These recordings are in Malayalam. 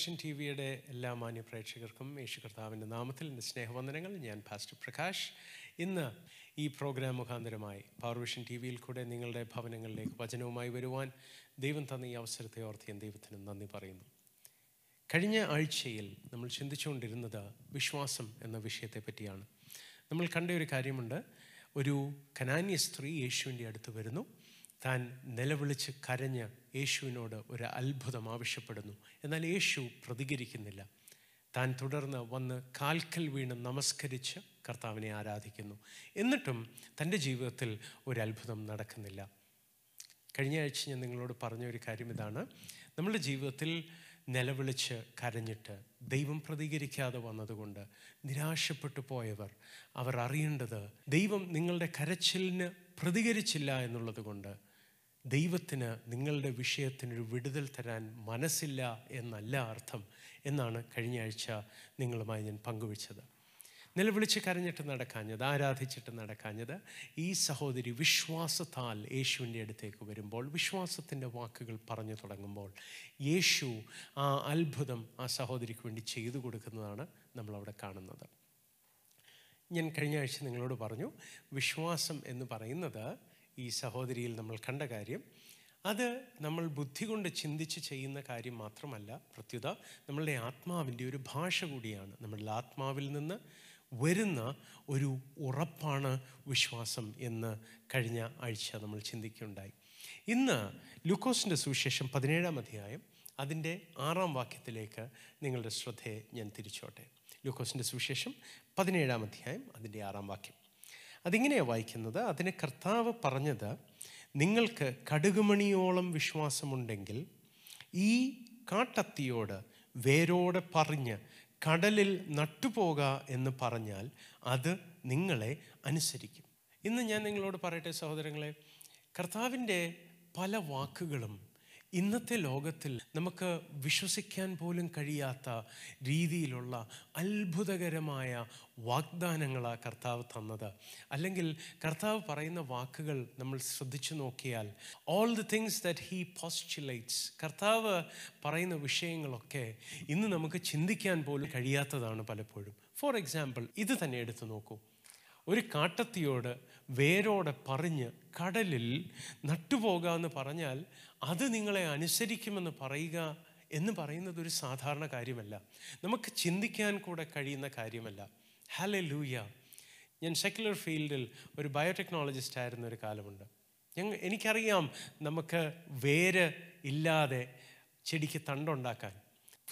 പവർവിഷൻ ടി വിയുടെ എല്ലാ മാന്യ പ്രേക്ഷകർക്കും യേശു കർത്താവിന്റെ നാമത്തിൽ എന്റെ സ്നേഹവന്ദനങ്ങൾ. ഞാൻ പാസ്റ്റർ പ്രകാശ്. ഇന്ന് ഈ പ്രോഗ്രാം മുഖാന്തരമായി പവർവിഷൻ ടി വിയിൽ കൂടെ നിങ്ങളുടെ ഭവനങ്ങളിലേക്ക് വചനവുമായി വരുവാൻ ദൈവം തന്ന ഈ അവസരത്തെ ഓർത്ത് ഞാൻ ദൈവത്തിന് നന്ദി പറയുന്നു. കഴിഞ്ഞ ആഴ്ചയിൽ നമ്മൾ ചിന്തിച്ചുകൊണ്ടിരുന്നത് വിശ്വാസം എന്ന വിഷയത്തെ പറ്റിയാണ്. നമ്മൾ കണ്ട ഒരു കാര്യമുണ്ട്. ഒരു കനാന്യ സ്ത്രീ യേശുവിന്റെ അടുത്ത് വരുന്നു. താൻ നിലവിളിച്ച് കരഞ്ഞ് യേശുവിനോട് ഒരു അത്ഭുതം ആവശ്യപ്പെടുന്നു. എന്നാൽ യേശു പ്രതികരിക്കുന്നില്ല. താൻ തുടർന്ന് വന്ന് കാൽക്കൽ വീണ് നമസ്കരിച്ച് കർത്താവിനെ ആരാധിക്കുന്നു. എന്നിട്ടും തന്റെ ജീവിതത്തിൽ ഒരു അത്ഭുതം നടക്കുന്നില്ല. കഴിഞ്ഞ ആഴ്ച ഞാൻ നിങ്ങളോട് പറഞ്ഞ ഒരു കാര്യം ഇതാണ്. നമ്മുടെ ജീവിതത്തിൽ നിലവിളിച്ച് കരഞ്ഞിട്ട് ദൈവം പ്രതികരിക്കാതെ വന്നതുകൊണ്ട് നിരാശപ്പെട്ടു പോയവർ അവർ അറിയേണ്ടത് ദൈവം നിങ്ങളുടെ കരച്ചിലിന് പ്രതികരിച്ചില്ല എന്നുള്ളത് കൊണ്ട് ദൈവത്തിന് നിങ്ങളുടെ വിഷയത്തിനൊരു വിടുതൽ തരാൻ മനസ്സില്ല എന്നല്ല അർത്ഥം എന്നാണ് കഴിഞ്ഞ ആഴ്ച നിങ്ങളുമായി ഞാൻ പങ്കുവച്ചത്. നിലവിളിച്ച് കരഞ്ഞിട്ട് നടക്കാഞ്ഞത് ആരാധിച്ചിട്ട് നടക്കാഞ്ഞത് ഈ സഹോദരി വിശ്വാസത്താൽ യേശുവിന്റെ അടുത്തേക്ക് വരുമ്പോൾ വിശ്വാസത്തിന്റെ വാക്കുകൾ പറഞ്ഞു തുടങ്ങുമ്പോൾ യേശു ആ അത്ഭുതം ആ സഹോദരിക്ക് വേണ്ടി ചെയ്തു കൊടുക്കുന്നതാണ് നമ്മളവിടെ കാണുന്നത്. ഞാൻ കഴിഞ്ഞ ആഴ്ച നിങ്ങളോട് പറഞ്ഞു വിശ്വാസം എന്ന് പറയുന്നത് ഈ സഹോദരിയിൽ നമ്മൾ കണ്ട കാര്യം അത് നമ്മൾ ബുദ്ധി കൊണ്ട് ചിന്തിച്ച് ചെയ്യുന്ന കാര്യം മാത്രമല്ല പ്രത്യുത നമ്മളുടെ ആത്മാവിന്റെ ഒരു ഭാഷ കൂടിയാണ്. നമ്മളുടെ ആത്മാവിൽ നിന്ന് വരുന്ന ഒരു ഉറപ്പാണ് വിശ്വാസം എന്ന് കഴിഞ്ഞ ആഴ്ച നമ്മൾ ചിന്തിക്കുകയുണ്ടായി. ഇന്ന് ലൂക്കോസിന്റെ സുവിശേഷം പതിനേഴാം അധ്യായം അതിന്റെ ആറാം വാക്യത്തിലേക്ക് നിങ്ങളുടെ ശ്രദ്ധയെ ഞാൻ തിരിച്ചോട്ടെ. ലൂക്കോസിന്റെ സുവിശേഷം പതിനേഴാം അധ്യായം അതിന്റെ ആറാം വാക്യം. അതിങ്ങനെയാണ് വായിക്കുന്നത്. അതിന് കർത്താവ് പറഞ്ഞത് നിങ്ങൾക്ക് കടുകുമണിയോളം വിശ്വാസമുണ്ടെങ്കിൽ ഈ കാട്ടത്തിയോട് വേരോടെ പറഞ്ഞ് കടലിൽ നട്ടുപോക എന്ന് പറഞ്ഞാൽ അത് നിങ്ങളെ അനുസരിക്കും. ഇന്ന് ഞാൻ നിങ്ങളോട് പറയട്ടെ സഹോദരങ്ങളെ കർത്താവിന്റെ പല വാക്കുകളും ഇന്നത്തെ ലോകത്തിൽ നമുക്ക് വിശ്വസിക്കാൻ പോലും കഴിയാത്ത രീതിയിലുള്ള അത്ഭുതകരമായ വാഗ്ദാനങ്ങളാണ് കർത്താവ് തന്നത്. അല്ലെങ്കിൽ കർത്താവ് പറയുന്ന വാക്കുകൾ നമ്മൾ ശ്രദ്ധിച്ചു നോക്കിയാൽ all the things that he postulates കർത്താവ് പറയുന്ന വിഷയങ്ങളൊക്കെ ഇന്ന് നമുക്ക് ചിന്തിക്കാൻ പോലും കഴിയാത്തതാണ് പലപ്പോഴും. ഫോർ എക്സാമ്പിൾ ഇത് തന്നെ എടുത്തു നോക്കൂ. ഒരു കാട്ടത്തിയോട് വേരോടെ പറഞ്ഞ് കടലിൽ നട്ടുപോകാമെന്ന് പറഞ്ഞാൽ അത് നിങ്ങളെ അനുസരിക്കുമെന്ന് പറയുക എന്ന് പറയുന്നത് ഒരു സാധാരണ കാര്യമല്ല. നമുക്ക് ചിന്തിക്കാൻ കൂടെ കഴിയുന്ന കാര്യമല്ല. ഹലെ ലൂയ ഞാൻ സെക്യുലർ ഫീൽഡിൽ ഒരു ബയോടെക്നോളജിസ്റ്റ് ആയിരുന്ന ഒരു കാലമുണ്ട്. ഞങ്ങൾ എനിക്കറിയാം നമുക്ക് വേര് ഇല്ലാതെ ചെടിക്ക് തണ്ടുണ്ടാക്കാൻ.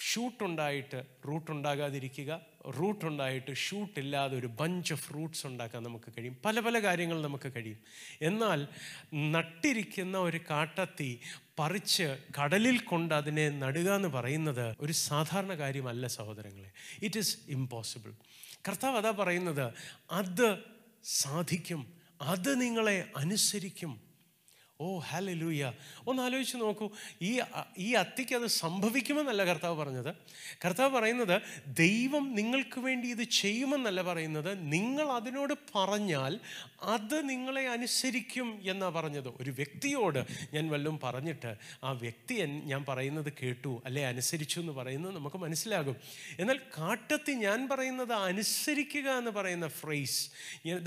ഷൂട്ട് ഉണ്ടായിട്ട് റൂട്ട് ഉണ്ടായിട്ട് ഷൂട്ട് ഇല്ലാതെ ഒരു ബഞ്ച് ഓഫ് റൂട്ട്സ് ഉണ്ടാക്കാൻ നമുക്ക് കഴിയും. പല പല കാര്യങ്ങൾ നമുക്ക് കഴിയും. എന്നാൽ നട്ടിരിക്കുന്ന ഒരു കാട്ടത്തി പറിച്ച് കടലിൽ കൊണ്ട് അതിനെ നടുക എന്ന് പറയുന്നത് ഒരു സാധാരണ കാര്യമല്ല സഹോദരങ്ങളെ. ഇറ്റ് ഈസ് ഇമ്പോസിബിൾ കർത്താവ് അതാ പറയുന്നത് അത് സാധിക്കും. അത് നിങ്ങളെ അനുസരിക്കും. ഓ ഹാല ലൂയ ഒന്ന് ആലോചിച്ച് നോക്കൂ. ഈ ഈ അത്തിക്ക് അത് സംഭവിക്കുമെന്നല്ല കർത്താവ് പറഞ്ഞത്. കർത്താവ് പറയുന്നത് ദൈവം നിങ്ങൾക്ക് വേണ്ടി ഇത് ചെയ്യുമെന്നല്ല പറയുന്നത്. നിങ്ങൾ അതിനോട് പറഞ്ഞാൽ അത് നിങ്ങളെ അനുസരിക്കും എന്നാണ് പറഞ്ഞത്. ഒരു വ്യക്തിയോട് ഞാൻ വല്ലതും പറഞ്ഞിട്ട് ആ വ്യക്തി ഞാൻ പറയുന്നത് കേട്ടു അല്ലെ അനുസരിച്ചു എന്ന് പറയുന്നത് നമുക്ക് മനസ്സിലാകും. എന്നാൽ കാട്ടത്തി ഞാൻ പറയുന്നത് അനുസരിക്കുക എന്ന് പറയുന്ന phrase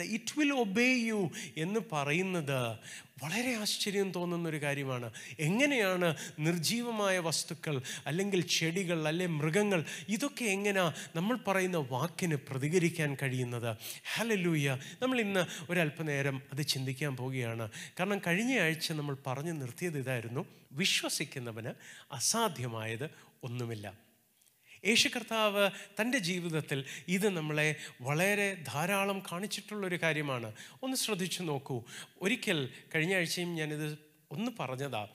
it will obey you എന്ന് പറയുന്നത് വളരെ ആശ്ചര്യം തോന്നുന്ന ഒരു കാര്യമാണ്. എങ്ങനെയാണ് നിർജീവമായ വസ്തുക്കൾ അല്ലെങ്കിൽ ചെടികൾ അല്ലെ മൃഗങ്ങൾ ഇതൊക്കെ എങ്ങനെയാ നമ്മൾ പറയുന്ന വാക്കിന് പ്രതികരിക്കാൻ കഴിയുന്നത്? ഹലലൂയ നമ്മൾ ഇന്ന് ഒരല്പനേരം അത് ചിന്തിക്കാൻ പോവുകയാണ്. കാരണം കഴിഞ്ഞ ആഴ്ച നമ്മൾ പറഞ്ഞു നിർത്തിയത് ഇതായിരുന്നു. വിശ്വസിക്കുന്നവന് അസാധ്യമായത് ഒന്നുമില്ല. യേശു കർത്താവ് തന്റെ ജീവിതത്തിൽ ഇത് നമ്മളെ വളരെ ധാരാളം കാണിച്ചിട്ടുള്ളൊരു കാര്യമാണ്. ഒന്ന് ശ്രദ്ധിച്ചു നോക്കൂ. ഒരിക്കൽ കഴിഞ്ഞ ആഴ്ചയും ഞാനിത് ഒന്ന് പറഞ്ഞതാ.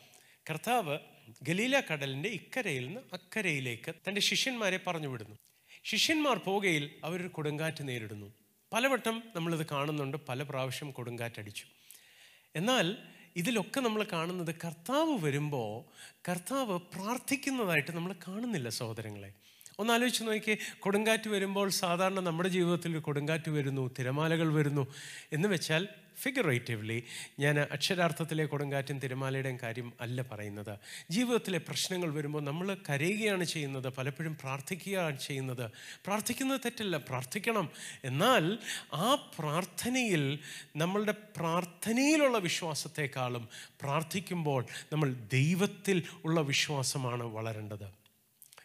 കർത്താവ് ഗലീല കടലിന്റെ ഇക്കരയിൽ നിന്ന് അക്കരയിലേക്ക് തന്റെ ശിഷ്യന്മാരെ പറഞ്ഞു വിടുന്നു. ശിഷ്യന്മാർ പോകയിൽ അവരൊരു കൊടുങ്കാറ്റ് നേരിടുന്നു. പലവട്ടം നമ്മളിത് കാണുന്നുണ്ട്. പല പ്രാവശ്യം കൊടുങ്കാറ്റടിച്ചു. എന്നാൽ ഇതിലൊക്കെ നമ്മൾ കാണുന്നത് കർത്താവ് വരുമ്പോൾ കർത്താവ് പ്രാർത്ഥിക്കുന്നതായിട്ട് നമ്മൾ കാണുന്നില്ല സഹോദരങ്ങളെ. ഒന്ന് ആലോചിച്ച് നോക്കിയേ കൊടുങ്കാറ്റ് വരുമ്പോൾ സാധാരണ നമ്മുടെ ജീവിതത്തിൽ കൊടുങ്കാറ്റ് വരുന്നു തിരമാലകൾ വരുന്നു എന്ന് വെച്ചാൽ ഫിഗറേറ്റീവ്ലി ഞാൻ അക്ഷരാർത്ഥത്തിലെ കൊടുങ്കാറ്റും തിരമാലയുടെയും കാര്യം അല്ല പറയുന്നത്. ജീവിതത്തിലെ പ്രശ്നങ്ങൾ വരുമ്പോൾ നമ്മൾ കരയുകയാണ് ചെയ്യുന്നത് പലപ്പോഴും പ്രാർത്ഥിക്കുകയാണ് ചെയ്യുന്നത്. പ്രാർത്ഥിക്കുന്നത് തെറ്റല്ല പ്രാർത്ഥിക്കണം. എന്നാൽ ആ പ്രാർത്ഥനയിൽ നമ്മളുടെ പ്രാർത്ഥനയിലുള്ള വിശ്വാസത്തെക്കാളും പ്രാർത്ഥിക്കുമ്പോൾ നമ്മൾ ദൈവത്തിൽ ഉള്ള വിശ്വാസമാണ് വളരേണ്ടത്.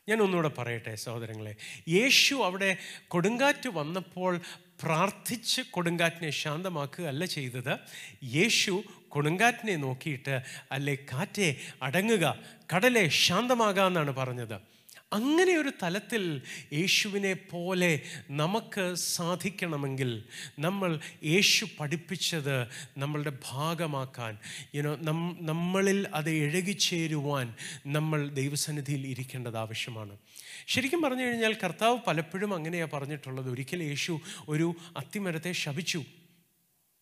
ഞാൻ ഒന്നുകൂടെ പറയട്ടെ സഹോദരങ്ങളെ. യേശു അവിടെ കൊടുങ്കാറ്റ് വന്നപ്പോൾ പ്രാർത്ഥിച്ച് കൊടുങ്കാറ്റിനെ ശാന്തമാക്കുക അല്ല ചെയ്തത്. യേശു കൊടുങ്കാറ്റിനെ നോക്കിയിട്ട് അല്ലെ കാറ്റെ അടങ്ങുക കടലെ ശാന്തമാകാമെന്നാണ് പറഞ്ഞത്. അങ്ങനെ ഒരു തലത്തിൽ യേശുവിനെ പോലെ നമുക്ക് സാധിക്കണമെങ്കിൽ നമ്മൾ യേശു പഠിപ്പിച്ചത് നമ്മളുടെ ഭാഗമാക്കാൻ. യുനോ നമ്മളിൽ അത് എഴുകിച്ചേരുവാൻ നമ്മൾ ദൈവസന്നിധിയിൽ ഇരിക്കേണ്ടത് ആവശ്യമാണ്. ശരിക്കും പറഞ്ഞു കഴിഞ്ഞാൽ കർത്താവ് പലപ്പോഴും അങ്ങനെയാണ് പറഞ്ഞിട്ടുള്ളത്. ഒരിക്കൽ യേശു ഒരു അത്തിമരത്തെ ശപിച്ചു.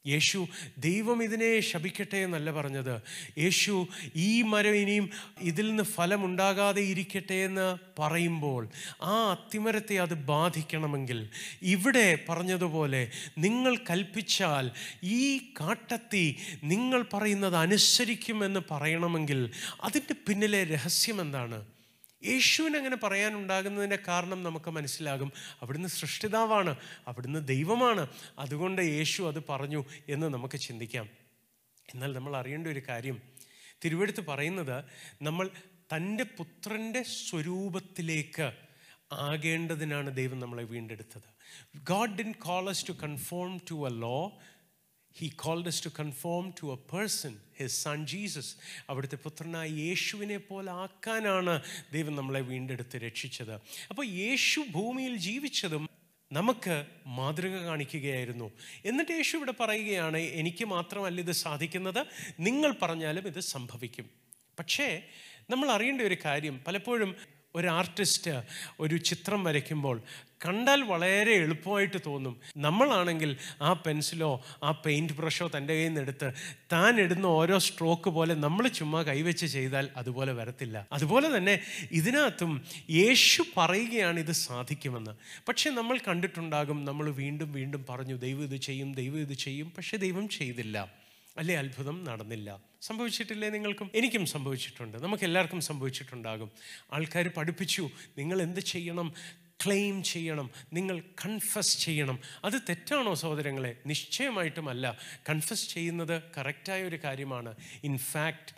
യേശു ദൈവം ഇതിനെ ശപിക്കട്ടെ എന്നല്ല പറഞ്ഞത്. യേശു ഈ മരം ഇനിയും ഇതിൽ നിന്ന് ഫലമുണ്ടാകാതെ ഇരിക്കട്ടെ എന്ന് പറയുമ്പോൾ ആ അത്തിമരത്തെ അത് ബാധിക്കണമെങ്കിൽ ഇവിടെ പറഞ്ഞതുപോലെ നിങ്ങൾ കൽപ്പിച്ചാൽ ഈ കാട്ടത്തി നിങ്ങൾ പറയുന്നത് അനുസരിക്കുമെന്ന് പറയണമെങ്കിൽ അതിന്റെ പിന്നിലെ രഹസ്യം എന്താണ്? യേശുവിന് അങ്ങനെ പറയാനുണ്ടാകുന്നതിന്റെ കാരണം നമുക്ക് മനസ്സിലാകും. അവിടുന്ന് സൃഷ്ടിതാവാണ് അവിടുന്ന് ദൈവമാണ്. അതുകൊണ്ട് യേശു അത് പറഞ്ഞു എന്ന് നമുക്ക് ചിന്തിക്കാം. എന്നാൽ നമ്മൾ അറിയേണ്ട ഒരു കാര്യം തിരുവെടുത്ത് പറയുന്നത് നമ്മൾ തന്റെ പുത്രന്റെ സ്വരൂപത്തിലേക്ക് ആകേണ്ടതിനാണ് ദൈവം നമ്മളെ വീണ്ടെടുത്തത്. God didn't us to conform to a law he called us to conform to a person his son Jesus അവിടുത്തെ പുത്രനായ യേശുവിനെ പോലെ ആക്കാനാണ് ദൈവം നമ്മളെ വീണ്ടെടുത്ത് രക്ഷിച്ചത്. അപ്പോൾ യേശു ഭൂമിയിൽ ജീവിച്ചതും നമുക്ക് മാതൃക കാണിക്കുകയായിരുന്നു. എന്നിട്ട് യേശു ഇവിടെ പറയുകയാണ് എനിക്ക് മാത്രമല്ല ഇത് സാധിക്കുന്നത്. നിങ്ങൾ പറഞ്ഞാലും ഇത് സംഭവിക്കും. പക്ഷേ നമ്മൾ അറിയേണ്ട ഒരു കാര്യം പലപ്പോഴും ഒരു ആർട്ടിസ്റ്റ് ഒരു ചിത്രം വരയ്ക്കുമ്പോൾ കണ്ടാൽ വളരെ എളുപ്പമായിട്ട് തോന്നും. നമ്മളാണെങ്കിൽ ആ പെൻസിലോ ആ പെയിന്റ് ബ്രഷോ തന്റെ കയ്യിൽ നിന്ന് എടുത്ത് താൻ ഇടുന്ന ഓരോ സ്ട്രോക്ക് പോലെ നമ്മൾ ചുമ്മാ കൈവച്ച് ചെയ്താൽ അതുപോലെ വരത്തില്ല. അതുപോലെ തന്നെ ഇതിനകത്തും യേശു പറയുകയാണ് ഇത് സാധിക്കുമെന്ന്. പക്ഷെ നമ്മൾ കണ്ടിട്ടുണ്ടാകും നമ്മൾ വീണ്ടും വീണ്ടും പറഞ്ഞു ദൈവം ഇത് ചെയ്യും ദൈവം ഇത് ചെയ്യും. പക്ഷെ ദൈവം ചെയ്തില്ല. അല്ലേ അത്ഭുതം നടന്നില്ല. സംഭവിച്ചിട്ടില്ലേ നിങ്ങൾക്കും? എനിക്കും സംഭവിച്ചിട്ടുണ്ട്. നമുക്ക് എല്ലാവർക്കും സംഭവിച്ചിട്ടുണ്ടാകും. ആൾക്കാർ പഠിപ്പിച്ചു നിങ്ങൾ എന്ത് ചെയ്യണം? ക്ലെയിം ചെയ്യണം നിങ്ങൾ കൺഫസ് ചെയ്യണം. അത് തെറ്റാണോ സഹോദരങ്ങളെ? നിശ്ചയമായിട്ടുമല്ല. കൺഫസ് ചെയ്യുന്നത് കറക്റ്റായ ഒരു കാര്യമാണ്. ഇൻഫാക്റ്റ്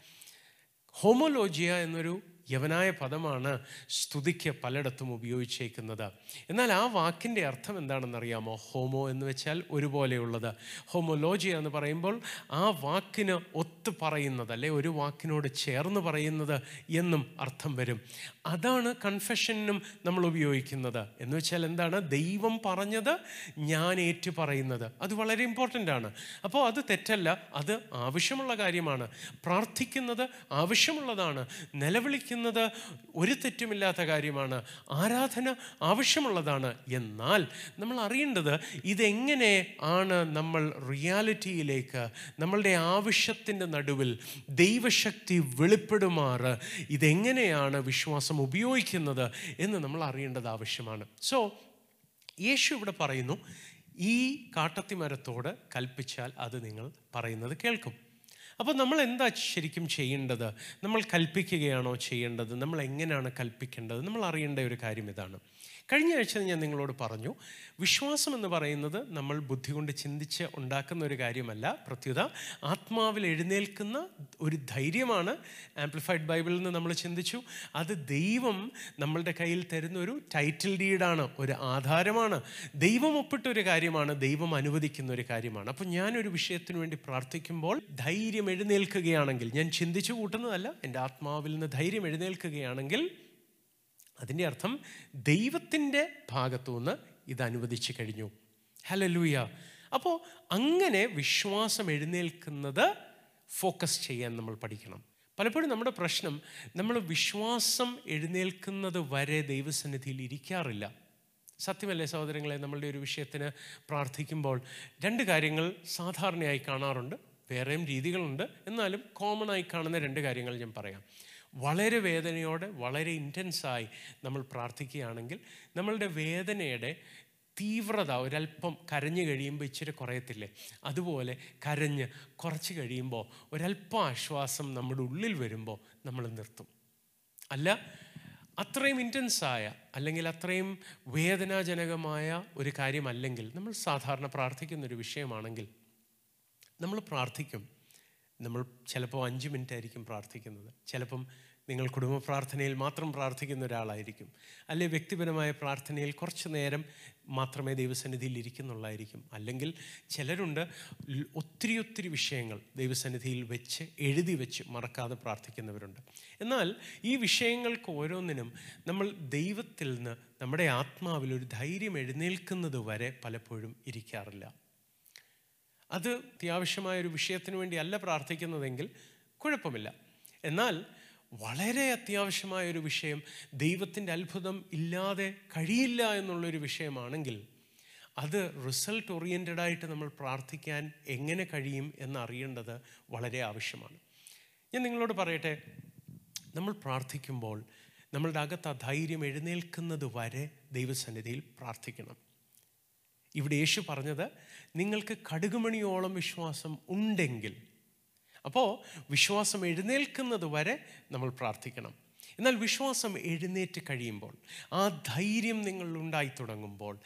ഹോമോലോജിയ എന്നൊരു യവനായ പദമാണ് സ്തുതിക്ക് പലയിടത്തും ഉപയോഗിച്ചേക്കുന്നത്. എന്നാൽ ആ വാക്കിന്റെ അർത്ഥം എന്താണെന്നറിയാമോ? ഹോമോ എന്ന് വെച്ചാൽ ഒരുപോലെയുള്ളത്. ഹോമോലോജിയ എന്ന് പറയുമ്പോൾ ആ വാക്കിന് ഒത്ത് പറയുന്നത് അല്ലെ ഒരു വാക്കിനോട് ചേർന്ന് പറയുന്നത് എന്നും അർത്ഥം വരും. അതാണ് കൺഫെഷനും നമ്മൾ ഉപയോഗിക്കുന്നത്. എന്ന് വെച്ചാൽ എന്താണ്? ദൈവം പറഞ്ഞത് ഞാൻ ഏറ്റു പറയുന്നത്. അത് വളരെ ഇമ്പോർട്ടന്റ് ആണ്. അപ്പോൾ അത് തെറ്റല്ല അത് ആവശ്യമുള്ള കാര്യമാണ്. പ്രാർത്ഥിക്കുന്നത് ആവശ്യമുള്ളതാണ്. നിലവിളിക്കുന്നത് ഒരു തെറ്റുമില്ലാത്ത കാര്യമാണ്. ആരാധന ആവശ്യമുള്ളതാണ്. എന്നാൽ നമ്മൾ അറിയേണ്ടത് ഇതെങ്ങനെ ആണ് നമ്മൾ റിയാലിറ്റിയിലേക്ക് നമ്മളുടെ ആവശ്യത്തിന്റെ നടുവിൽ ദൈവശക്തി വെളിപ്പെടുമാറ് ഇതെങ്ങനെയാണ് വിശ്വാസം ഉപയോഗിക്കുന്നത് എന്ന് നമ്മൾ അറിയേണ്ടത് ആവശ്യമാണ്. സോ യേശു ഇവിടെ പറയുന്നു ഈ കാട്ടത്തിമരത്തോട് കൽപ്പിച്ചാൽ അത് നിങ്ങൾ പറയുന്നത് കേൾക്കും. അപ്പോൾ നമ്മൾ എന്താ ശരിക്കും ചെയ്യേണ്ടത്? നമ്മൾ കൽപ്പിക്കുകയാണോ ചെയ്യേണ്ടത്? നമ്മൾ എങ്ങനെയാണ് കൽപ്പിക്കേണ്ടത്? നമ്മൾ അറിയേണ്ട ഒരു കാര്യം ഇതാണ്. കഴിഞ്ഞ ആഴ്ച ഞാൻ നിങ്ങളോട് പറഞ്ഞു വിശ്വാസം എന്ന് പറയുന്നത് നമ്മൾ ബുദ്ധി കൊണ്ട് ചിന്തിച്ച് ഉണ്ടാക്കുന്ന ഒരു കാര്യമല്ല. പ്രത്യുത ആത്മാവിൽ എഴുന്നേൽക്കുന്ന ഒരു ധൈര്യമാണ് ആംപ്ലിഫൈഡ് ബൈബിളിൽ നിന്ന് നമ്മൾ ചിന്തിച്ചു. അത് ദൈവം നമ്മളുടെ കയ്യിൽ തരുന്ന ഒരു ടൈറ്റിൽ ഡീഡാണ് ഒരു ആധാരമാണ്. ദൈവം ഒപ്പിട്ട ഒരു കാര്യമാണ് ദൈവം അനുവദിക്കുന്ന ഒരു കാര്യമാണ്. അപ്പോൾ ഞാനൊരു വിഷയത്തിന് വേണ്ടി പ്രാർത്ഥിക്കുമ്പോൾ ധൈര്യം എഴുന്നേൽക്കുകയാണെങ്കിൽ ഞാൻ ചിന്തിച്ചു കൂട്ടുന്നതല്ല എന്റെ ആത്മാവിൽ നിന്ന് ധൈര്യം എഴുന്നേൽക്കുകയാണെങ്കിൽ അതിന്റെ അർത്ഥം ദൈവത്തിന്റെ ഭാഗത്തുനിന്ന് ഇത് അനുവദിച്ചു കഴിഞ്ഞു. ഹലലൂയ അപ്പോൾ അങ്ങനെ വിശ്വാസം എഴുന്നേൽക്കുന്നത് ഫോക്കസ് ചെയ്യാൻ നമ്മൾ പഠിക്കണം. പലപ്പോഴും നമ്മുടെ പ്രശ്നം നമ്മൾ വിശ്വാസം എഴുന്നേൽക്കുന്നത് വരെ ദൈവസന്നിധിയിൽ ഇരിക്കാറില്ല. സത്യമല്ലേ സഹോദരങ്ങളെ? നമ്മളുടെ ഒരു വിഷയത്തിന് പ്രാർത്ഥിക്കുമ്പോൾ രണ്ട് കാര്യങ്ങൾ സാധാരണയായി കാണാറുണ്ട്. വേറെയും രീതികളുണ്ട്. എന്നാലും കോമൺ ആയി കാണുന്ന രണ്ട് കാര്യങ്ങൾ ഞാൻ പറയാം. വളരെ വേദനയോടെ വളരെ ഇന്റൻസായി നമ്മൾ പ്രാർത്ഥിക്കുകയാണെങ്കിൽ നമ്മളുടെ വേദനയുടെ തീവ്രത ഒരല്പം കരഞ്ഞു കഴിയുമ്പോൾ ഇച്ചിരി കുറയത്തില്ലേ? അതുപോലെ കരഞ്ഞ് കുറച്ച് കഴിയുമ്പോൾ ഒരല്പം ആശ്വാസം നമ്മുടെ ഉള്ളിൽ വരുമ്പോൾ നമ്മൾ നിർത്തും. അല്ല അത്രയും ഇന്റൻസായ അല്ലെങ്കിൽ അത്രയും വേദനാജനകമായ ഒരു കാര്യമല്ലെങ്കിൽ നമ്മൾ സാധാരണ പ്രാർത്ഥിക്കുന്ന ഒരു വിഷയമാണെങ്കിൽ നമ്മൾ പ്രാർത്ഥിക്കും. നമ്മൾ ചിലപ്പോൾ അഞ്ച് മിനിറ്റ് ആയിരിക്കും പ്രാർത്ഥിക്കുന്നത്. ചിലപ്പം നിങ്ങൾ കുടുംബ പ്രാർത്ഥനയിൽ മാത്രം പ്രാർത്ഥിക്കുന്ന ഒരാളായിരിക്കും. അല്ലെ വ്യക്തിപരമായ പ്രാർത്ഥനയിൽ കുറച്ച് നേരം മാത്രമേ ദൈവസന്നിധിയിൽ ഇരിക്കുന്നുള്ളായിരിക്കും. അല്ലെങ്കിൽ ചിലരുണ്ട് ഒത്തിരി ഒത്തിരി വിഷയങ്ങൾ ദൈവസന്നിധിയിൽ വെച്ച് എഴുതി വെച്ച് മറക്കാതെ പ്രാർത്ഥിക്കുന്നവരുണ്ട്. എന്നാൽ ഈ വിഷയങ്ങൾക്ക് ഓരോന്നിനും നമ്മൾ ദൈവത്തിൽ നിന്ന് നമ്മുടെ ആത്മാവിൽ ഒരു ധൈര്യം എഴുന്നേൽക്കുന്നത് വരെ പലപ്പോഴും ഇരിക്കാറില്ല. അത് അത്യാവശ്യമായ ഒരു വിഷയത്തിന് വേണ്ടി അല്ല പ്രാർത്ഥിക്കുന്നതെങ്കിൽ കുഴപ്പമില്ല. എന്നാൽ വളരെ അത്യാവശ്യമായ ഒരു വിഷയം ദൈവത്തിന്റെ അത്ഭുതം ഇല്ലാതെ കഴിയില്ല എന്നുള്ളൊരു വിഷയമാണെങ്കിൽ അത് റിസൾട്ട് ഓറിയന്റഡ് ആയിട്ട് നമ്മൾ പ്രാർത്ഥിക്കാൻ എങ്ങനെ കഴിയും എന്നറിയേണ്ടത് വളരെ ആവശ്യമാണ്. ഞാൻ നിങ്ങളോട് പറയട്ടെ നമ്മൾ പ്രാർത്ഥിക്കുമ്പോൾ നമ്മളുടെ അകത്ത് ആ ധൈര്യം എഴുന്നേൽക്കുന്നത് വരെ ദൈവസന്നിധിയിൽ പ്രാർത്ഥിക്കണം. ഇവിടെ യേശു പറഞ്ഞത് നിങ്ങൾക്ക് കടുകുമണിയോളം വിശ്വാസം ഉണ്ടെങ്കിൽ. അപ്പോൾ വിശ്വാസം എഴുന്നേൽക്കുന്നത് വരെ നമ്മൾ പ്രാർത്ഥിക്കണം. എന്നാൽ വിശ്വാസം എഴുന്നേറ്റ് കഴിയുമ്പോൾ ആ ധൈര്യം നിങ്ങളിൽ ഉണ്ടായി തുടങ്ങുമ്പോൾ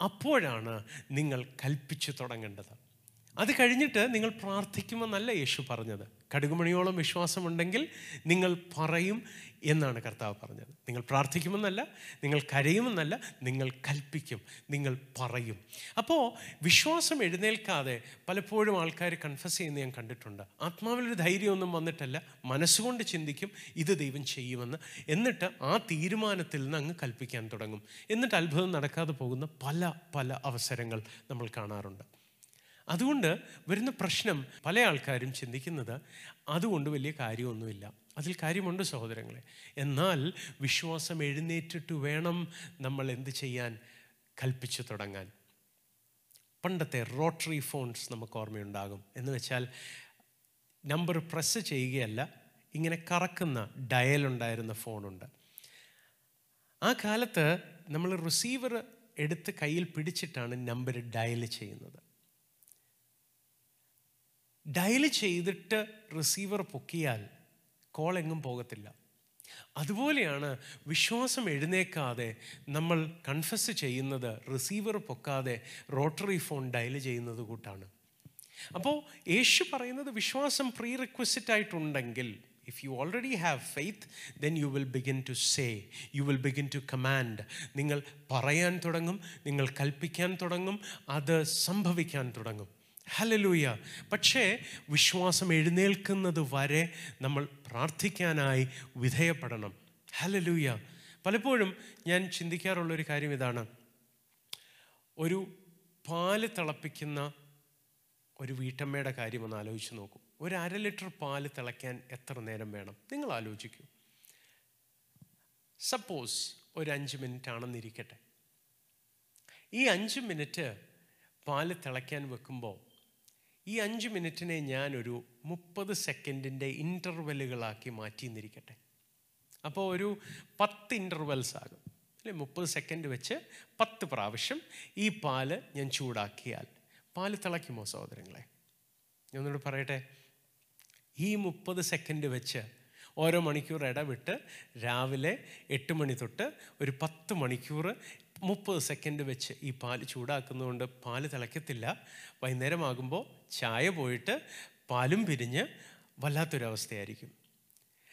അപ്പോഴാണ് നിങ്ങൾ കൽപ്പിച്ചു തുടങ്ങേണ്ടത്. അത് കഴിഞ്ഞിട്ട് നിങ്ങൾ പ്രാർത്ഥിക്കുമെന്നല്ല യേശു പറഞ്ഞത്. കടുകുമണിയോളം വിശ്വാസമുണ്ടെങ്കിൽ നിങ്ങൾ പറയും എന്നാണ് കർത്താവ് പറഞ്ഞത്. നിങ്ങൾ പ്രാർത്ഥിക്കുമെന്നല്ല നിങ്ങൾ കരയുമെന്നല്ല നിങ്ങൾ കൽപ്പിക്കും നിങ്ങൾ പറയും. അപ്പോൾ വിശ്വാസം എഴുന്നേൽക്കാതെ പലപ്പോഴും ആൾക്കാർ കൺഫസ് ചെയ്യുന്ന ഞാൻ കണ്ടിട്ടുണ്ട്. ആത്മാവിലൊരു ധൈര്യമൊന്നും വന്നിട്ടല്ല മനസ്സുകൊണ്ട് ചിന്തിക്കും ഇത് ദൈവം ചെയ്യുമെന്ന്. എന്നിട്ട് ആ തീരുമാനത്തിൽ നിന്ന് അങ്ങ് കൽപ്പിക്കാൻ തുടങ്ങും. എന്നിട്ട് അത്ഭുതം നടക്കാതെ പോകുന്ന പല പല അവസരങ്ങൾ നമ്മൾ കാണാറുണ്ട്. അതുകൊണ്ട് വരുന്ന പ്രശ്നം പല ആൾക്കാരും ചിന്തിക്കുന്നത് അതുകൊണ്ട് വലിയ കാര്യമൊന്നുമില്ല. അതിൽ കാര്യമുണ്ട് സഹോദരങ്ങളെ. എന്നാൽ വിശ്വാസം എഴുന്നേറ്റിട്ട് വേണം നമ്മൾ എന്ത് ചെയ്യാൻ? കൽപ്പിച്ചു തുടങ്ങാൻ. പണ്ടത്തെ റോട്ടറി ഫോൺസ് നമുക്ക് ഓർമ്മയുണ്ടാകും. എന്ന് വെച്ചാൽ നമ്പർ പ്രസ് ചെയ്യുകയല്ല ഇങ്ങനെ കറക്കുന്ന ഡയൽ ഉണ്ടായിരുന്ന ഫോണുണ്ട്. ആ കാലത്ത് നമ്മൾ റിസീവർ എടുത്ത് കയ്യിൽ പിടിച്ചിട്ടാണ് നമ്പർ ഡയൽ ചെയ്യുന്നത്. ഡയൽ ചെയ്തിട്ട് റിസീവർ പൊക്കിയാൽ കോൾ എങ്ങും പോകത്തില്ല. അതുപോലെയാണ് വിശ്വാസം എഴുന്നേക്കാതെ നമ്മൾ കൺഫസ് ചെയ്യുന്നത് റിസീവർ പൊക്കാതെ റോട്ടറി ഫോൺ ഡയൽ ചെയ്യുന്നത് കൂട്ടാണ്. അപ്പോൾ യേശു പറയുന്നത് വിശ്വാസം പ്രീ റിക്വസിറ്റ് ആയിട്ടുണ്ടെങ്കിൽ if you already have faith then you will begin to say you will begin to command നിങ്ങൾ പറയാൻ തുടങ്ങും നിങ്ങൾ കൽപ്പിക്കാൻ തുടങ്ങും അത് സംഭവിക്കാൻ തുടങ്ങും. ഹലലൂയ പക്ഷേ വിശ്വാസം എഴുന്നേൽക്കുന്നത് വരെ നമ്മൾ പ്രാർത്ഥിക്കാനായി വിധേയപ്പെടണം. ഹലലൂയ പലപ്പോഴും ഞാൻ ചിന്തിക്കാറുള്ളൊരു കാര്യം ഇതാണ്. ഒരു പാൽ തിളപ്പിക്കുന്ന ഒരു വീട്ടമ്മയുടെ കാര്യം ഒന്ന് ആലോചിച്ച് നോക്കൂ. ഒരു അര ലിറ്റർ പാൽ തിളയ്ക്കാൻ എത്ര നേരം വേണം? നിങ്ങൾ ആലോചിക്കൂ. സപ്പോസ് ഒരു അഞ്ച് മിനിറ്റ് ആണെന്നിരിക്കട്ടെ. ഈ അഞ്ച് മിനിറ്റ് പാൽ തിളയ്ക്കാൻ വെക്കുമ്പോൾ ഈ അഞ്ച് മിനിറ്റിനെ ഞാനൊരു മുപ്പത് സെക്കൻഡിന്റെ ഇന്റർവെല്ലുകളാക്കി മാറ്റി നിന്നിരിക്കട്ടെ അപ്പോൾ ഒരു പത്ത് ഇന്റർവെൽസ് ആകും. അല്ലെ മുപ്പത് സെക്കൻഡ് വെച്ച് പത്ത് പ്രാവശ്യം ഈ പാൽ ഞാൻ ചൂടാക്കിയാൽ. പാൽ തിളയ്ക്കുമോ സഹോദരങ്ങളെ? ഞാൻ ഞാനോട് പറയട്ടെ. ഈ മുപ്പത് സെക്കൻഡ് വെച്ച് ഓരോ മണിക്കൂർ ഇടവിട്ട് രാവിലെ എട്ട് മണി തൊട്ട് ഒരു പത്ത് മണിക്കൂർ മുപ്പത് സെക്കൻഡ് വെച്ച് ഈ പാൽ ചൂടാക്കുന്നതുകൊണ്ട് പാൽ തിളയ്ക്കത്തില്ല വൈകുന്നേരമാകുമ്പോൾ ചായ പോയിട്ട് പാലും പിരിഞ്ഞ് വല്ലാത്തൊരവസ്ഥയായിരിക്കും.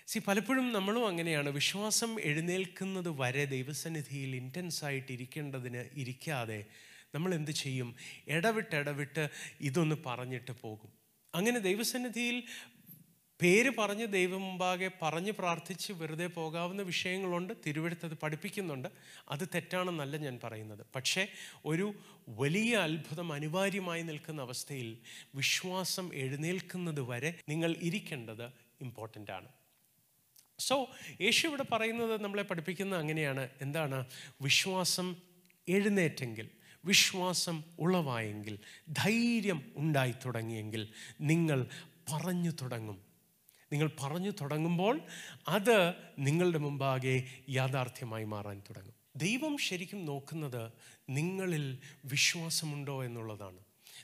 സി പലപ്പോഴും നമ്മളും അങ്ങനെയാണ്. വിശ്വാസം എഴുന്നേൽക്കുന്നത് വരെ ദൈവസന്നിധിയിൽ ഇന്റൻസ് ആയിട്ട് ഇരിക്കേണ്ടതിന് ഇരിക്കാതെ നമ്മൾ എന്ത് ചെയ്യും? ഇടവിട്ട് ഇടവിട്ട് ഇതൊന്ന് പറഞ്ഞിട്ട് പോകും. അങ്ങനെ ദൈവസന്നിധിയിൽ പേര് പറഞ്ഞ് ദൈവം മുമ്പാകെ പറഞ്ഞ് പ്രാർത്ഥിച്ച് വെറുതെ പോകാവുന്ന വിഷയങ്ങളുണ്ട് തിരുവെടുത്തത് പഠിപ്പിക്കുന്നുണ്ട്. അത് തെറ്റാണെന്നല്ല ഞാൻ പറയുന്നത്. പക്ഷേ ഒരു വലിയ അത്ഭുതം അനിവാര്യമായി നിൽക്കുന്ന അവസ്ഥയിൽ വിശ്വാസം എഴുന്നേൽക്കുന്നത് വരെ നിങ്ങൾ ഇരിക്കേണ്ടത് ഇമ്പോർട്ടന്റ് ആണ്. സോ യേശു ഇവിടെ പറയുന്നത് നമ്മളെ പഠിപ്പിക്കുന്നത് അങ്ങനെയാണ്. എന്താണ്? വിശ്വാസം എഴുന്നേറ്റെങ്കിൽ വിശ്വാസം ഉളവായെങ്കിൽ ധൈര്യം ഉണ്ടായി തുടങ്ങിയെങ്കിൽ നിങ്ങൾ പറഞ്ഞു തുടങ്ങും. നിങ്ങൾ പറഞ്ഞു തുടങ്ങുമ്പോൾ അത് നിങ്ങളുടെ മുമ്പാകെ യാഥാർത്ഥ്യമായി മാറാൻ തുടങ്ങും. ദൈവം ശരിക്കും നോക്കുന്നത് നിങ്ങളിൽ വിശ്വാസമുണ്ടോ എന്നുള്ളതാണ്.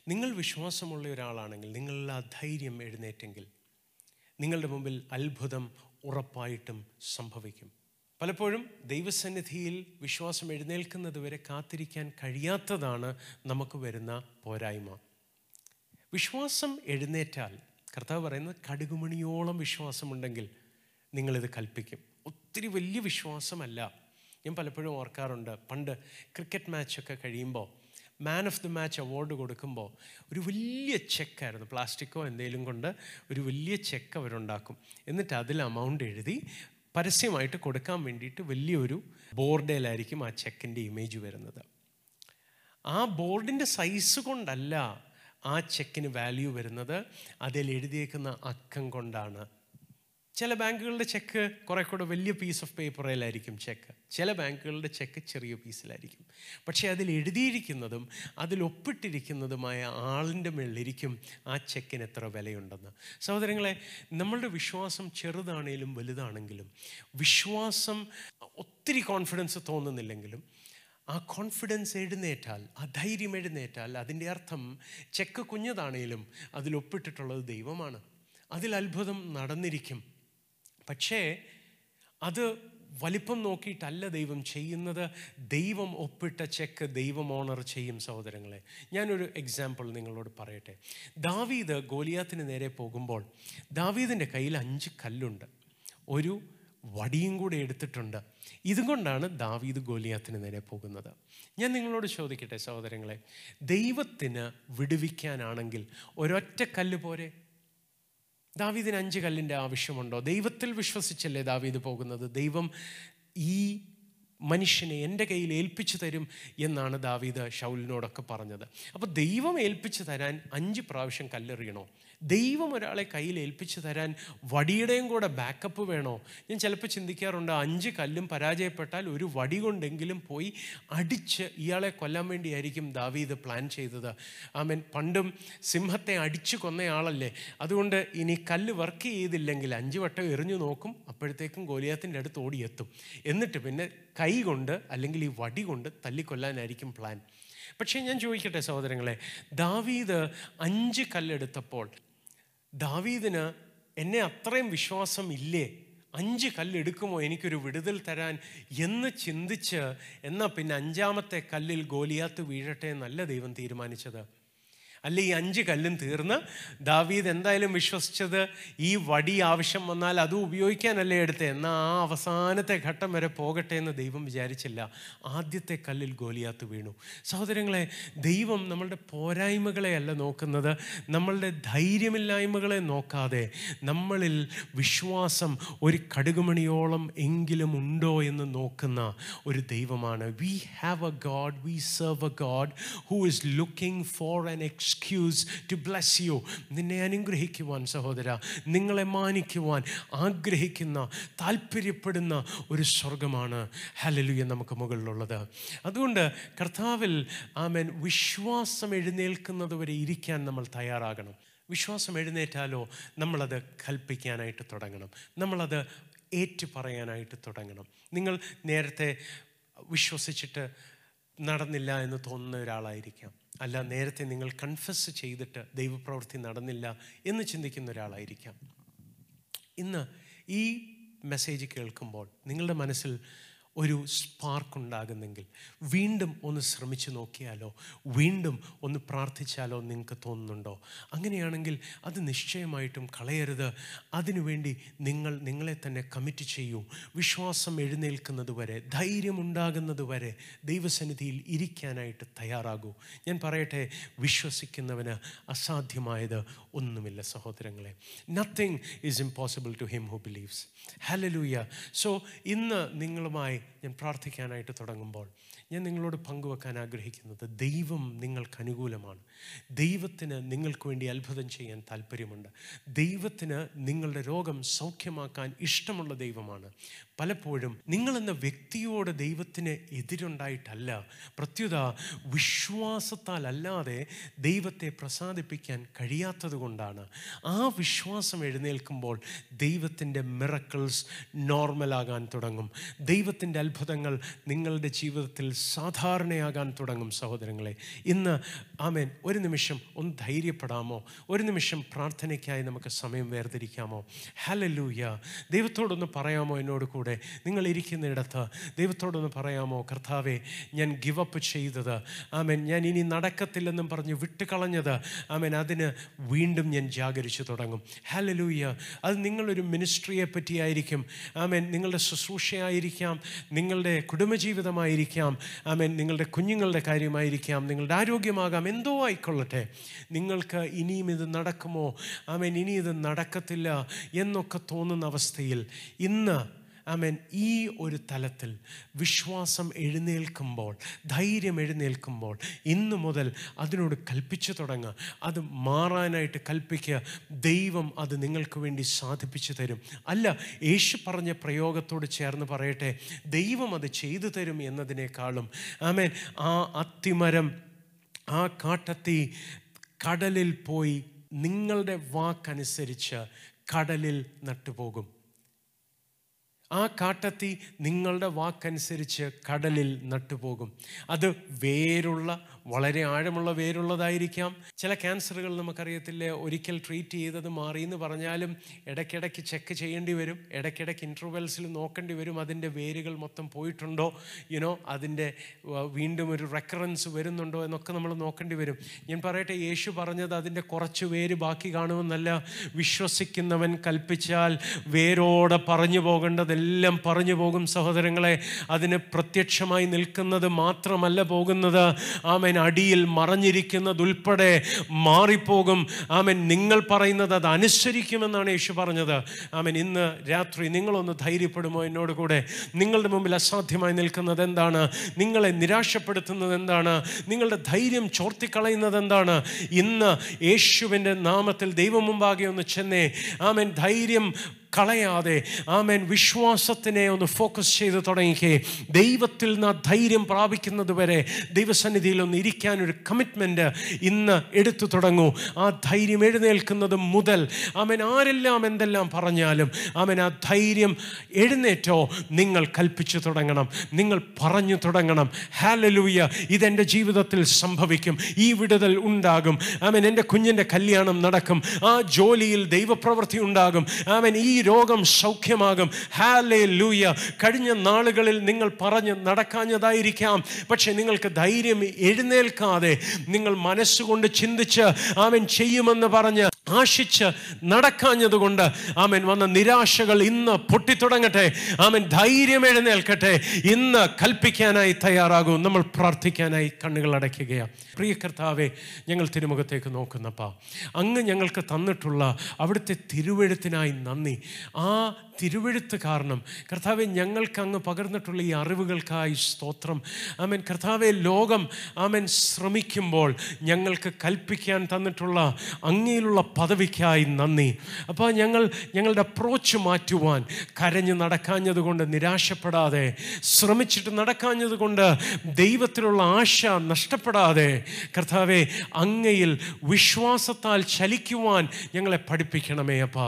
നിങ്ങൾ വിശ്വാസമുള്ള ഒരാളാണെങ്കിൽ നിങ്ങളിൽ ആ ധൈര്യം എഴുന്നേറ്റെങ്കിൽ നിങ്ങളുടെ മുമ്പിൽ അത്ഭുതം ഉറപ്പായിട്ടും സംഭവിക്കും. പലപ്പോഴും ദൈവസന്നിധിയിൽ വിശ്വാസം എഴുന്നേൽക്കുന്നത് വരെ കാത്തിരിക്കാൻ കഴിയാത്തതാണ് നമുക്ക് വരുന്ന പോരായ്മ. വിശ്വാസം എഴുന്നേറ്റാൽ കർത്താവ് പറയുന്നത് കടുകുമണിയോളം വിശ്വാസമുണ്ടെങ്കിൽ നിങ്ങളിത് കൽപ്പിക്കും. ഒത്തിരി വലിയ വിശ്വാസമല്ല. ഞാൻ പലപ്പോഴും ഓർക്കാറുണ്ട്. പണ്ട് ക്രിക്കറ്റ് മാച്ചൊക്കെ കഴിയുമ്പോൾ man of the match award കൊടുക്കുമ്പോൾ ഒരു വലിയ ചെക്കായിരുന്നു പ്ലാസ്റ്റിക്കോ എന്തെങ്കിലും കൊണ്ട് ഒരു വലിയ ചെക്ക് അവരുണ്ടാക്കും. എന്നിട്ട് അതിൽ അമൗണ്ട് എഴുതി പരസ്യമായിട്ട് കൊടുക്കാൻ വേണ്ടിയിട്ട് വലിയൊരു ബോർഡിലായിരിക്കും ആ ചെക്കിന്റെ ഇമേജ് വരുന്നത്. ആ ബോർഡിന്റെ സൈസ് കൊണ്ടല്ല ആ ചെക്കിന് വാല്യൂ വരുന്നത് അതിൽ എഴുതിയേക്കുന്ന അക്കം കൊണ്ടാണ്. ചില ബാങ്കുകളുടെ ചെക്ക് കുറെ കൂടെ വലിയ പീസ് ഓഫ് പേപ്പറിലായിരിക്കും ചെക്ക് ചില ബാങ്കുകളുടെ ചെക്ക് ചെറിയ പീസിലായിരിക്കും പക്ഷേ അതിൽ എഴുതിയിരിക്കുന്നതും അതിൽ ഒപ്പിട്ടിരിക്കുന്നതുമായ ആളിന്റെ മേളിലിരിക്കും ആ ചെക്കിന് എത്ര വിലയുണ്ടെന്ന്. സഹോദരങ്ങളെ നമ്മളുടെ വിശ്വാസം ചെറുതാണേലും വലുതാണെങ്കിലും വിശ്വാസം ഒത്തിരി കോൺഫിഡൻസ് തോന്നുന്നില്ലെങ്കിലും ആ കോൺഫിഡൻസ് എഴുന്നേറ്റാൽ ആ ധൈര്യം എഴുന്നേറ്റാൽ അതിന്റെ അർത്ഥം ചെക്ക് കുഞ്ഞതാണേലും അതിൽ ഒപ്പിട്ടിട്ടുള്ളത് ദൈവമാണ്. അതിൽ അത്ഭുതം നടന്നിരിക്കും. പക്ഷേ അത് വലിപ്പം നോക്കിയിട്ടല്ല ദൈവം ചെയ്യുന്നത്. ദൈവം ഒപ്പിട്ട ചെക്ക് ദൈവം ഓണർ ചെയ്യും സഹോദരങ്ങളെ. ഞാനൊരു എക്സാമ്പിൾ നിങ്ങളോട് പറയട്ടെ. ദാവീദ് ഗോലിയാത്തിന് നേരെ പോകുമ്പോൾ ദാവീദിന്റെ കയ്യിൽ അഞ്ച് കല്ലുണ്ട്. ഒരു വടിയും കൂടെ എടുത്തിട്ടുണ്ട്. ഇതുകൊണ്ടാണ് ദാവീദ് ഗോലിയാത്തിന് നേരെ പോകുന്നത്. ഞാൻ നിങ്ങളോട് ചോദിക്കട്ടെ സഹോദരങ്ങളെ ദൈവത്തിന് വിടുവിക്കാനാണെങ്കിൽ ഒരൊറ്റ കല്ല് പോരെ? ദാവീദിന് അഞ്ച് കല്ലിന്റെ ആവശ്യമുണ്ടോ? ദൈവത്തിൽ വിശ്വസിച്ചല്ലേ ദാവീദ് പോകുന്നത്? ദൈവം ഈ മനുഷ്യനെ എന്റെ കയ്യിൽ ഏൽപ്പിച്ചു തരും എന്നാണ് ദാവീദ് ഷൗലിനോടൊക്കെ പറഞ്ഞത്. അപ്പോൾ ദൈവം ഏൽപ്പിച്ചു തരാൻ അഞ്ച് പ്രാവശ്യം കല്ലെറിയണോ? ദൈവം ഒരാളെ കയ്യിൽ ഏൽപ്പിച്ചു തരാൻ വടിയുടെയും കൂടെ ബാക്കപ്പ് വേണോ? ഞാൻ ചിലപ്പോൾ ചിന്തിക്കാറുണ്ട് അഞ്ച് കല്ലും പരാജയപ്പെട്ടാൽ ഒരു വടി കൊണ്ടെങ്കിലും പോയി അടിച്ച് ഇയാളെ കൊല്ലാൻ വേണ്ടിയായിരിക്കും ദാവീദ് പ്ലാൻ ചെയ്തത്. ആമൻ. പണ്ടും സിംഹത്തെ അടിച്ചു കൊന്നയാളല്ലേ. അതുകൊണ്ട് ഇനി കല്ല് വർക്ക് ചെയ്തില്ലെങ്കിൽ അഞ്ച് വട്ടം എറിഞ്ഞു നോക്കും അപ്പോഴത്തേക്കും ഗോലിയാത്തിന്റെ അടുത്ത് ഓടിയെത്തും എന്നിട്ട് പിന്നെ കൈ കൊണ്ട് അല്ലെങ്കിൽ ഈ വടി കൊണ്ട് തല്ലിക്കൊല്ലാനായിരിക്കും പ്ലാൻ പക്ഷേ ഞാൻ ചോദിക്കട്ടെ സഹോദരങ്ങളെ ദാവീദ് അഞ്ച് കല്ലെടുത്തപ്പോൾ ദാവീദിന് എന്നെ അത്രയും വിശ്വാസം ഇല്ലേ? അഞ്ച് കല്ലെടുക്കുമോ? എനിക്കൊരു വിടുതൽ തരാൻ എന്ന് ചിന്തിച്ച് എന്നാൽ പിന്നെ അഞ്ചാമത്തെ കല്ലിൽ ഗോലിയാത്ത് വീഴട്ടെ എന്നല്ല ദൈവം തീരുമാനിച്ചത്. അല്ല ഈ അഞ്ച് കല്ലും തീർന്ന് ദാവീദ് എന്തായാലും വിശ്വസിച്ചത് ഈ വടി ആവശ്യം വന്നാൽ അത് ഉപയോഗിക്കാനല്ലേ എടുത്തത് എന്നാൽ ആ അവസാനത്തെ ഘട്ടം വരെ പോകട്ടെ എന്ന് ദൈവം വിചാരിച്ചില്ല. ആദ്യത്തെ കല്ലിൽ ഗോലിയാത്ത് വീണു. സഹോദരങ്ങളെ ദൈവം നമ്മളുടെ പോരായ്മകളെയല്ല നോക്കുന്നത്. നമ്മളുടെ ധൈര്യമില്ലായ്മകളെ നോക്കാതെ നമ്മളിൽ വിശ്വാസം ഒരു കടുകുമണിയോളം എങ്കിലും ഉണ്ടോ എന്ന് നോക്കുന്ന ഒരു ദൈവമാണ്. We have a God we serve a God who is looking for an ex excuse to bless you നിന്നെ അനുഗ്രഹിക്കുവാൻ സഹോദര നിങ്ങളെ മാനിക്കുവാൻ ആഗ്രഹിക്കുന്ന താല്പര്യപ്പെടുന്ന ഒരു സ്വർഗമാണ് ഹലലുയ നമുക്ക് മുകളിലുള്ളത്. അതുകൊണ്ട് കർത്താവിൽ ആമൻ വിശ്വാസം എഴുന്നേൽക്കുന്നത് വരെ ഇരിക്കാൻ നമ്മൾ തയ്യാറാകണം. വിശ്വാസം എഴുന്നേറ്റാലോ നമ്മളത് കൽപ്പിക്കാനായിട്ട് തുടങ്ങണം. നമ്മളത് ഏറ്റു പറയാനായിട്ട് തുടങ്ങണം. നിങ്ങൾ നേരത്തെ വിശ്വസിച്ചിട്ട് നടന്നില്ല എന്ന് തോന്നുന്ന ഒരാളായിരിക്കാം. അല്ല നേരത്തെ നിങ്ങൾ കൺഫസ് ചെയ്തിട്ട് ദൈവപ്രവൃത്തി നടന്നില്ല എന്ന് ചിന്തിക്കുന്ന ഒരാളായിരിക്കാം. ഇന്ന് ഈ മെസ്സേജ് കേൾക്കുമ്പോൾ നിങ്ങളുടെ മനസ്സിൽ ഒരു സ്പാർക്ക് ഉണ്ടാകുന്നെങ്കിൽ വീണ്ടും ഒന്ന് ശ്രമിച്ചു നോക്കിയാലോ? വീണ്ടും ഒന്ന് പ്രാർത്ഥിച്ചാലോ നിങ്ങൾക്ക് തോന്നുന്നുണ്ടോ? അങ്ങനെയാണെങ്കിൽ അത് നിശ്ചയമായിട്ടും കളയരുത്. അതിനുവേണ്ടി നിങ്ങൾ നിങ്ങളെ തന്നെ കമ്മിറ്റ് ചെയ്യൂ. വിശ്വാസം എഴുന്നേൽക്കുന്നത് വരെ ധൈര്യമുണ്ടാകുന്നത് വരെ ദൈവസന്നിധിയിൽ ഇരിക്കാനായിട്ട് തയ്യാറാകൂ. ഞാൻ പറയട്ടെ വിശ്വസിക്കുന്നവന് അസാധ്യമായത് ഒന്നുമില്ല സഹോദരങ്ങളെ. Nothing is impossible to him who believes hallelujah so ഇന്ന് നിങ്ങളുമായി ഞാൻ പ്രാർത്ഥിക്കാനായിട്ട് തുടങ്ങുമ്പോൾ ഞാൻ നിങ്ങളോട് പങ്കുവെക്കാൻ ആഗ്രഹിക്കുന്നത് ദൈവം നിങ്ങൾക്ക് അനുകൂലമാണ്. ദൈവത്തിന് നിങ്ങൾക്ക് വേണ്ടി അത്ഭുതം ചെയ്യാൻ താല്പര്യമുണ്ട്. ദൈവത്തിന് നിങ്ങളുടെ രോഗം സൗഖ്യമാക്കാൻ ഇഷ്ടമുള്ള ദൈവമാണ്. പലപ്പോഴും നിങ്ങളെന്ന വ്യക്തിയോട് ദൈവത്തിന് എതിരുണ്ടായിട്ടല്ല. പ്രത്യുത വിശ്വാസത്താലല്ലാതെ ദൈവത്തെ പ്രസാദിപ്പിക്കാൻ കഴിയാത്തത് കൊണ്ടാണ്. ആ വിശ്വാസം എഴുന്നേൽക്കുമ്പോൾ ദൈവത്തിന്റെ മിറക്കിൾസ് നോർമലാകാൻ തുടങ്ങും. ദൈവത്തിന്റെ അത്ഭുതങ്ങൾ നിങ്ങളുടെ ജീവിതത്തിൽ സാധാരണയാകാൻ തുടങ്ങും സഹോദരങ്ങളെ. ഇന്ന് ആമേൻ ഒരു നിമിഷം ഒന്ന് ധൈര്യപ്പെടാമോ? ഒരു നിമിഷം പ്രാർത്ഥനയ്ക്കായി നമുക്ക് സമയം വേർതിരിക്കാമോ? ഹലലൂയ ദൈവത്തോടൊന്ന് പറയാമോ എന്നോട് കൂടെ? നിങ്ങൾ ഇരിക്കുന്നിടത്ത് ദൈവത്തോടൊന്ന് പറയാമോ കർത്താവെ ഞാൻ ഗിവ് അപ്പ് ചെയ്തത്. ആമേൻ. ഞാൻ ഇനി നടക്കത്തില്ലെന്നും പറഞ്ഞ് വിട്ടുകളഞ്ഞത്. ആമേൻ. അതിന് വീണ്ടും ഞാൻ ജാഗരിച്ചു തുടങ്ങും. ഹലലൂയ അത് നിങ്ങളൊരു മിനിസ്ട്രിയെ പറ്റിയായിരിക്കും. ആമേൻ. നിങ്ങളുടെ ശുശ്രൂഷയായിരിക്കാം. നിങ്ങളുടെ കുടുംബജീവിതമായിരിക്കാം. ആമേൻ. നിങ്ങളുടെ കുഞ്ഞുങ്ങളുടെ കാര്യമായിരിക്കാം. നിങ്ങളുടെ ആരോഗ്യമാകാം. എന്തോ ആയിക്കൊള്ളട്ടെ. നിങ്ങൾക്ക് ഇനിയും ഇത് നടക്കുമോ? ആമേൻ. ഇനി ഇത് നടക്കത്തില്ല എന്നൊക്കെ തോന്നുന്ന അവസ്ഥയിൽ ഇന്ന് ആമേൻ. ഈ ഒരു തലത്തിൽ വിശ്വാസം എഴുന്നേൽക്കുമ്പോൾ ധൈര്യം എഴുന്നേൽക്കുമ്പോൾ ഇന്നു മുതൽ അതിനോട് കൽപ്പിച്ചു തുടങ്ങുക. അത് മാറാനായിട്ട് കൽപ്പിക്കുക. ദൈവം അത് നിങ്ങൾക്ക് വേണ്ടി സാധിപ്പിച്ചു തരും. അല്ല യേശു പറഞ്ഞ പ്രയോഗത്തോട് ചേർന്ന് പറയട്ടെ. ദൈവം അത് ചെയ്തു തരും എന്നതിനേക്കാളും ആമേൻ ആ അത്തിമരം ആ കാട്ടത്തി കടലിൽ പോയി നിങ്ങളുടെ വാക്കനുസരിച്ച് കടലിൽ നട്ടുപോകും. ആ കാട്ടത്തി നിങ്ങളുടെ വാക്കനുസരിച്ച് കടലിൽ നട്ടുപോകും. അത് വേരുള്ള വളരെ ആഴമുള്ള വേരുള്ളതായിരിക്കാം. ചില ക്യാൻസറുകൾ നമുക്കറിയത്തില്ലേ ഒരിക്കൽ ട്രീറ്റ് ചെയ്തത് മാറി എന്ന് പറഞ്ഞാലും ഇടയ്ക്കിടയ്ക്ക് ചെക്ക് ചെയ്യേണ്ടി വരും. ഇടയ്ക്കിടയ്ക്ക് ഇന്റർവെൽസിൽ നോക്കേണ്ടി വരും. അതിന്റെ വേരുകൾ മൊത്തം പോയിട്ടുണ്ടോ? യുനോ അതിന്റെ വീണ്ടും ഒരു റെക്കറൻസ് വരുന്നുണ്ടോ എന്നൊക്കെ നമ്മൾ നോക്കേണ്ടി വരും. ഞാൻ പറയട്ടെ യേശു പറഞ്ഞത് അതിന്റെ കുറച്ച് വേര് ബാക്കി കാണുമെന്നല്ല. വിശ്വസിക്കുന്നവൻ കൽപ്പിച്ചാൽ വേരോടെ പറഞ്ഞു പോകേണ്ടതെല്ലാം പറഞ്ഞു പോകും സഹോദരങ്ങളെ. അതിന് പ്രത്യക്ഷമായി നിൽക്കുന്നത് മാത്രമല്ല പോകുന്നത്. ആമൻ. അടിയിൽ മറഞ്ഞിരിക്കുന്നത് ഉൾപ്പെടെ മാറിപ്പോകും. ആമൻ നിങ്ങൾ പറയുന്നത് അത് അനുസരിക്കുമെന്നാണ് യേശു പറഞ്ഞത്. ആമൻ ഇന്ന് രാത്രി നിങ്ങളൊന്ന് ധൈര്യപ്പെടുമോ എന്നോട് കൂടെ നിങ്ങളുടെ മുമ്പിൽ അസാധ്യമായി നിൽക്കുന്നത് എന്താണ്? നിങ്ങളെ നിരാശപ്പെടുത്തുന്നത് എന്താണ്? നിങ്ങളുടെ ധൈര്യം ചോർത്തിക്കളയുന്നത് എന്താണ്? ഇന്ന് യേശുവിന്റെ നാമത്തിൽ ദൈവം മുമ്പാകെ ഒന്ന് ചെന്നേ. ആമൻ ധൈര്യം കളയാതെ ആമേൻ വിശ്വാസത്തിനെ ഒന്ന് ഫോക്കസ് ചെയ്ത് തുടങ്ങിക്കേ. ദൈവത്തിൽ നിന്ന് ധൈര്യം പ്രാപിക്കുന്നത് വരെ ദൈവസന്നിധിയിൽ ഒന്ന് ഇരിക്കാൻ ഒരു കമ്മിറ്റ്മെന്റ് ഇന്ന് എടുത്തു തുടങ്ങൂ. ആ ധൈര്യം എഴുന്നേൽക്കുന്നത് മുതൽ അവൻ ആരെല്ലാം എന്തെല്ലാം പറഞ്ഞാലും അവൻ ആ ധൈര്യം എഴുന്നേറ്റോ നിങ്ങൾ കൽപ്പിച്ചു തുടങ്ങണം. നിങ്ങൾ പറഞ്ഞു തുടങ്ങണം. ഹാലലൂയ ഇതെന്റെ ജീവിതത്തിൽ സംഭവിക്കും. ഈ വിടുതൽ ഉണ്ടാകും. അവൻ എന്റെ കുഞ്ഞിന്റെ കല്യാണം നടക്കും. ആ ജോലിയിൽ ദൈവപ്രവൃത്തി ഉണ്ടാകും. അവൻ ഈ രോഗം സൗഖ്യമാകും. ഹാലേ ലൂയ കഴിഞ്ഞ നാളുകളിൽ നിങ്ങൾ പറഞ്ഞ് നടക്കാഞ്ഞതായിരിക്കാം. പക്ഷെ നിങ്ങൾക്ക് ധൈര്യം എഴുന്നേൽക്കാതെ നിങ്ങൾ മനസ്സുകൊണ്ട് ചിന്തിച്ച് ആമൻ ചെയ്യുമെന്ന് പറഞ്ഞ് ആശിച്ച് നടക്കാഞ്ഞതുകൊണ്ട് ആമൻ വന്ന നിരാശകൾ ഇന്ന് പൊട്ടിത്തുടങ്ങട്ടെ. ആമൻ ധൈര്യം എഴുന്നേൽക്കട്ടെ. ഇന്ന് കൽപ്പിക്കാനായി തയ്യാറാകും. നമ്മൾ പ്രാർത്ഥിക്കാനായി കണ്ണുകൾ അടയ്ക്കുകയാണ്. പ്രിയ കർത്താവെ ഞങ്ങൾ തിരുമുഖത്തേക്ക് നോക്കുന്നപ്പാ. അങ്ങ് ഞങ്ങൾക്ക് തന്നിട്ടുള്ള അവിടുത്തെ തിരുവെഴുത്തിനായി നന്ദി. ആ തിരുവെഴുത്ത് കാരണം. കർത്താവെ ഞങ്ങൾക്ക് അങ്ങ് പകർന്നിട്ടുള്ള ഈ അറിവുകൾക്കായി സ്തോത്രം. ആമൻ. കർത്താവെ ലോകം ആമൻ ശ്രമിക്കുമ്പോൾ ഞങ്ങൾക്ക് കൽപ്പിക്കാൻ തന്നിട്ടുള്ള അങ്ങയിലുള്ള പദവിക്കായി നന്ദി. അപ്പോൾ ഞങ്ങൾ ഞങ്ങളുടെ അപ്രോച്ച് മാറ്റുവാൻ കരഞ്ഞ് നടക്കാഞ്ഞതുകൊണ്ട് നിരാശപ്പെടാതെ ശ്രമിച്ചിട്ട് നടക്കാഞ്ഞതുകൊണ്ട് ദൈവത്തിലുള്ള ആശ നഷ്ടപ്പെടാതെ കർത്താവെ അങ്ങയിൽ വിശ്വാസത്താൽ ചലിക്കുവാൻ ഞങ്ങളെ പഠിപ്പിക്കണമേ അപ്പ.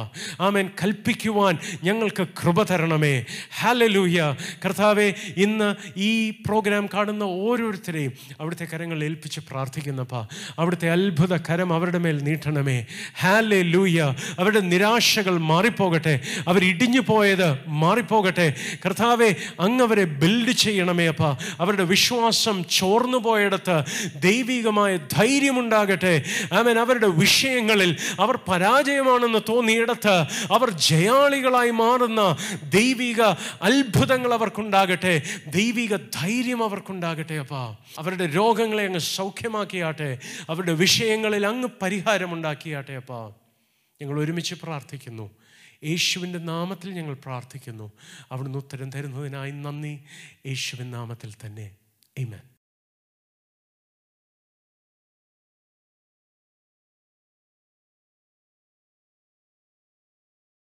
ആമേൻ. കൽപ്പിക്കുവാൻ ഞങ്ങൾക്ക് കൃപ തരണമേ. ഹാലലൂയ കർത്താവെ ഇന്ന് ഈ പ്രോഗ്രാം കാണുന്ന ഓരോരുത്തരെയും അവിടുത്തെ കരങ്ങൾ ഏൽപ്പിച്ച് പ്രാർത്ഥിക്കുന്നപ്പാ. അവിടുത്തെ അത്ഭുത കരം അവരുടെ മേൽ നീട്ടണമേ. ഹാലെ ലൂയ അവരുടെ നിരാശകൾ മാറിപ്പോകട്ടെ. അവർ ഇടിഞ്ഞു പോയത് മാറിപ്പോകട്ടെ. കർത്താവെ അങ്ങ് അവരെ ബിൽഡ് ചെയ്യണമേ അപ്പാ. അവരുടെ വിശ്വാസം ചോർന്നു പോയിടത്ത് ദൈവികമായ ധൈര്യമുണ്ടാകട്ടെ. ആമൻ അവരുടെ വിഷയങ്ങളിൽ അവർ പരാജയമാണെന്ന് തോന്നിയിടത്ത് അവർ ജയാളികളായി മാറുന്ന ദൈവിക അത്ഭുതങ്ങൾ അവർക്കുണ്ടാകട്ടെ ദൈവിക ധൈര്യം അവർക്കുണ്ടാകട്ടെ അപ്പാ. അവരുടെ രോഗങ്ങളെ അങ്ങ് സൗഖ്യമാക്കിയാട്ടെ അവരുടെ വിഷയങ്ങളിൽ അങ്ങ് പരിഹാരമുണ്ടാക്കിയാട്ടെ അപ്പാ. ഞങ്ങൾ ഒരുമിച്ച് പ്രാർത്ഥിക്കുന്നു. യേശുവിന്റെ നാമത്തിൽ ഞങ്ങൾ പ്രാർത്ഥിക്കുന്നു. അവിടുന്ന് ഉത്തരം തരുന്നതിനായി നന്ദി. യേശുവിൻ നാമത്തിൽ തന്നെ. Amen.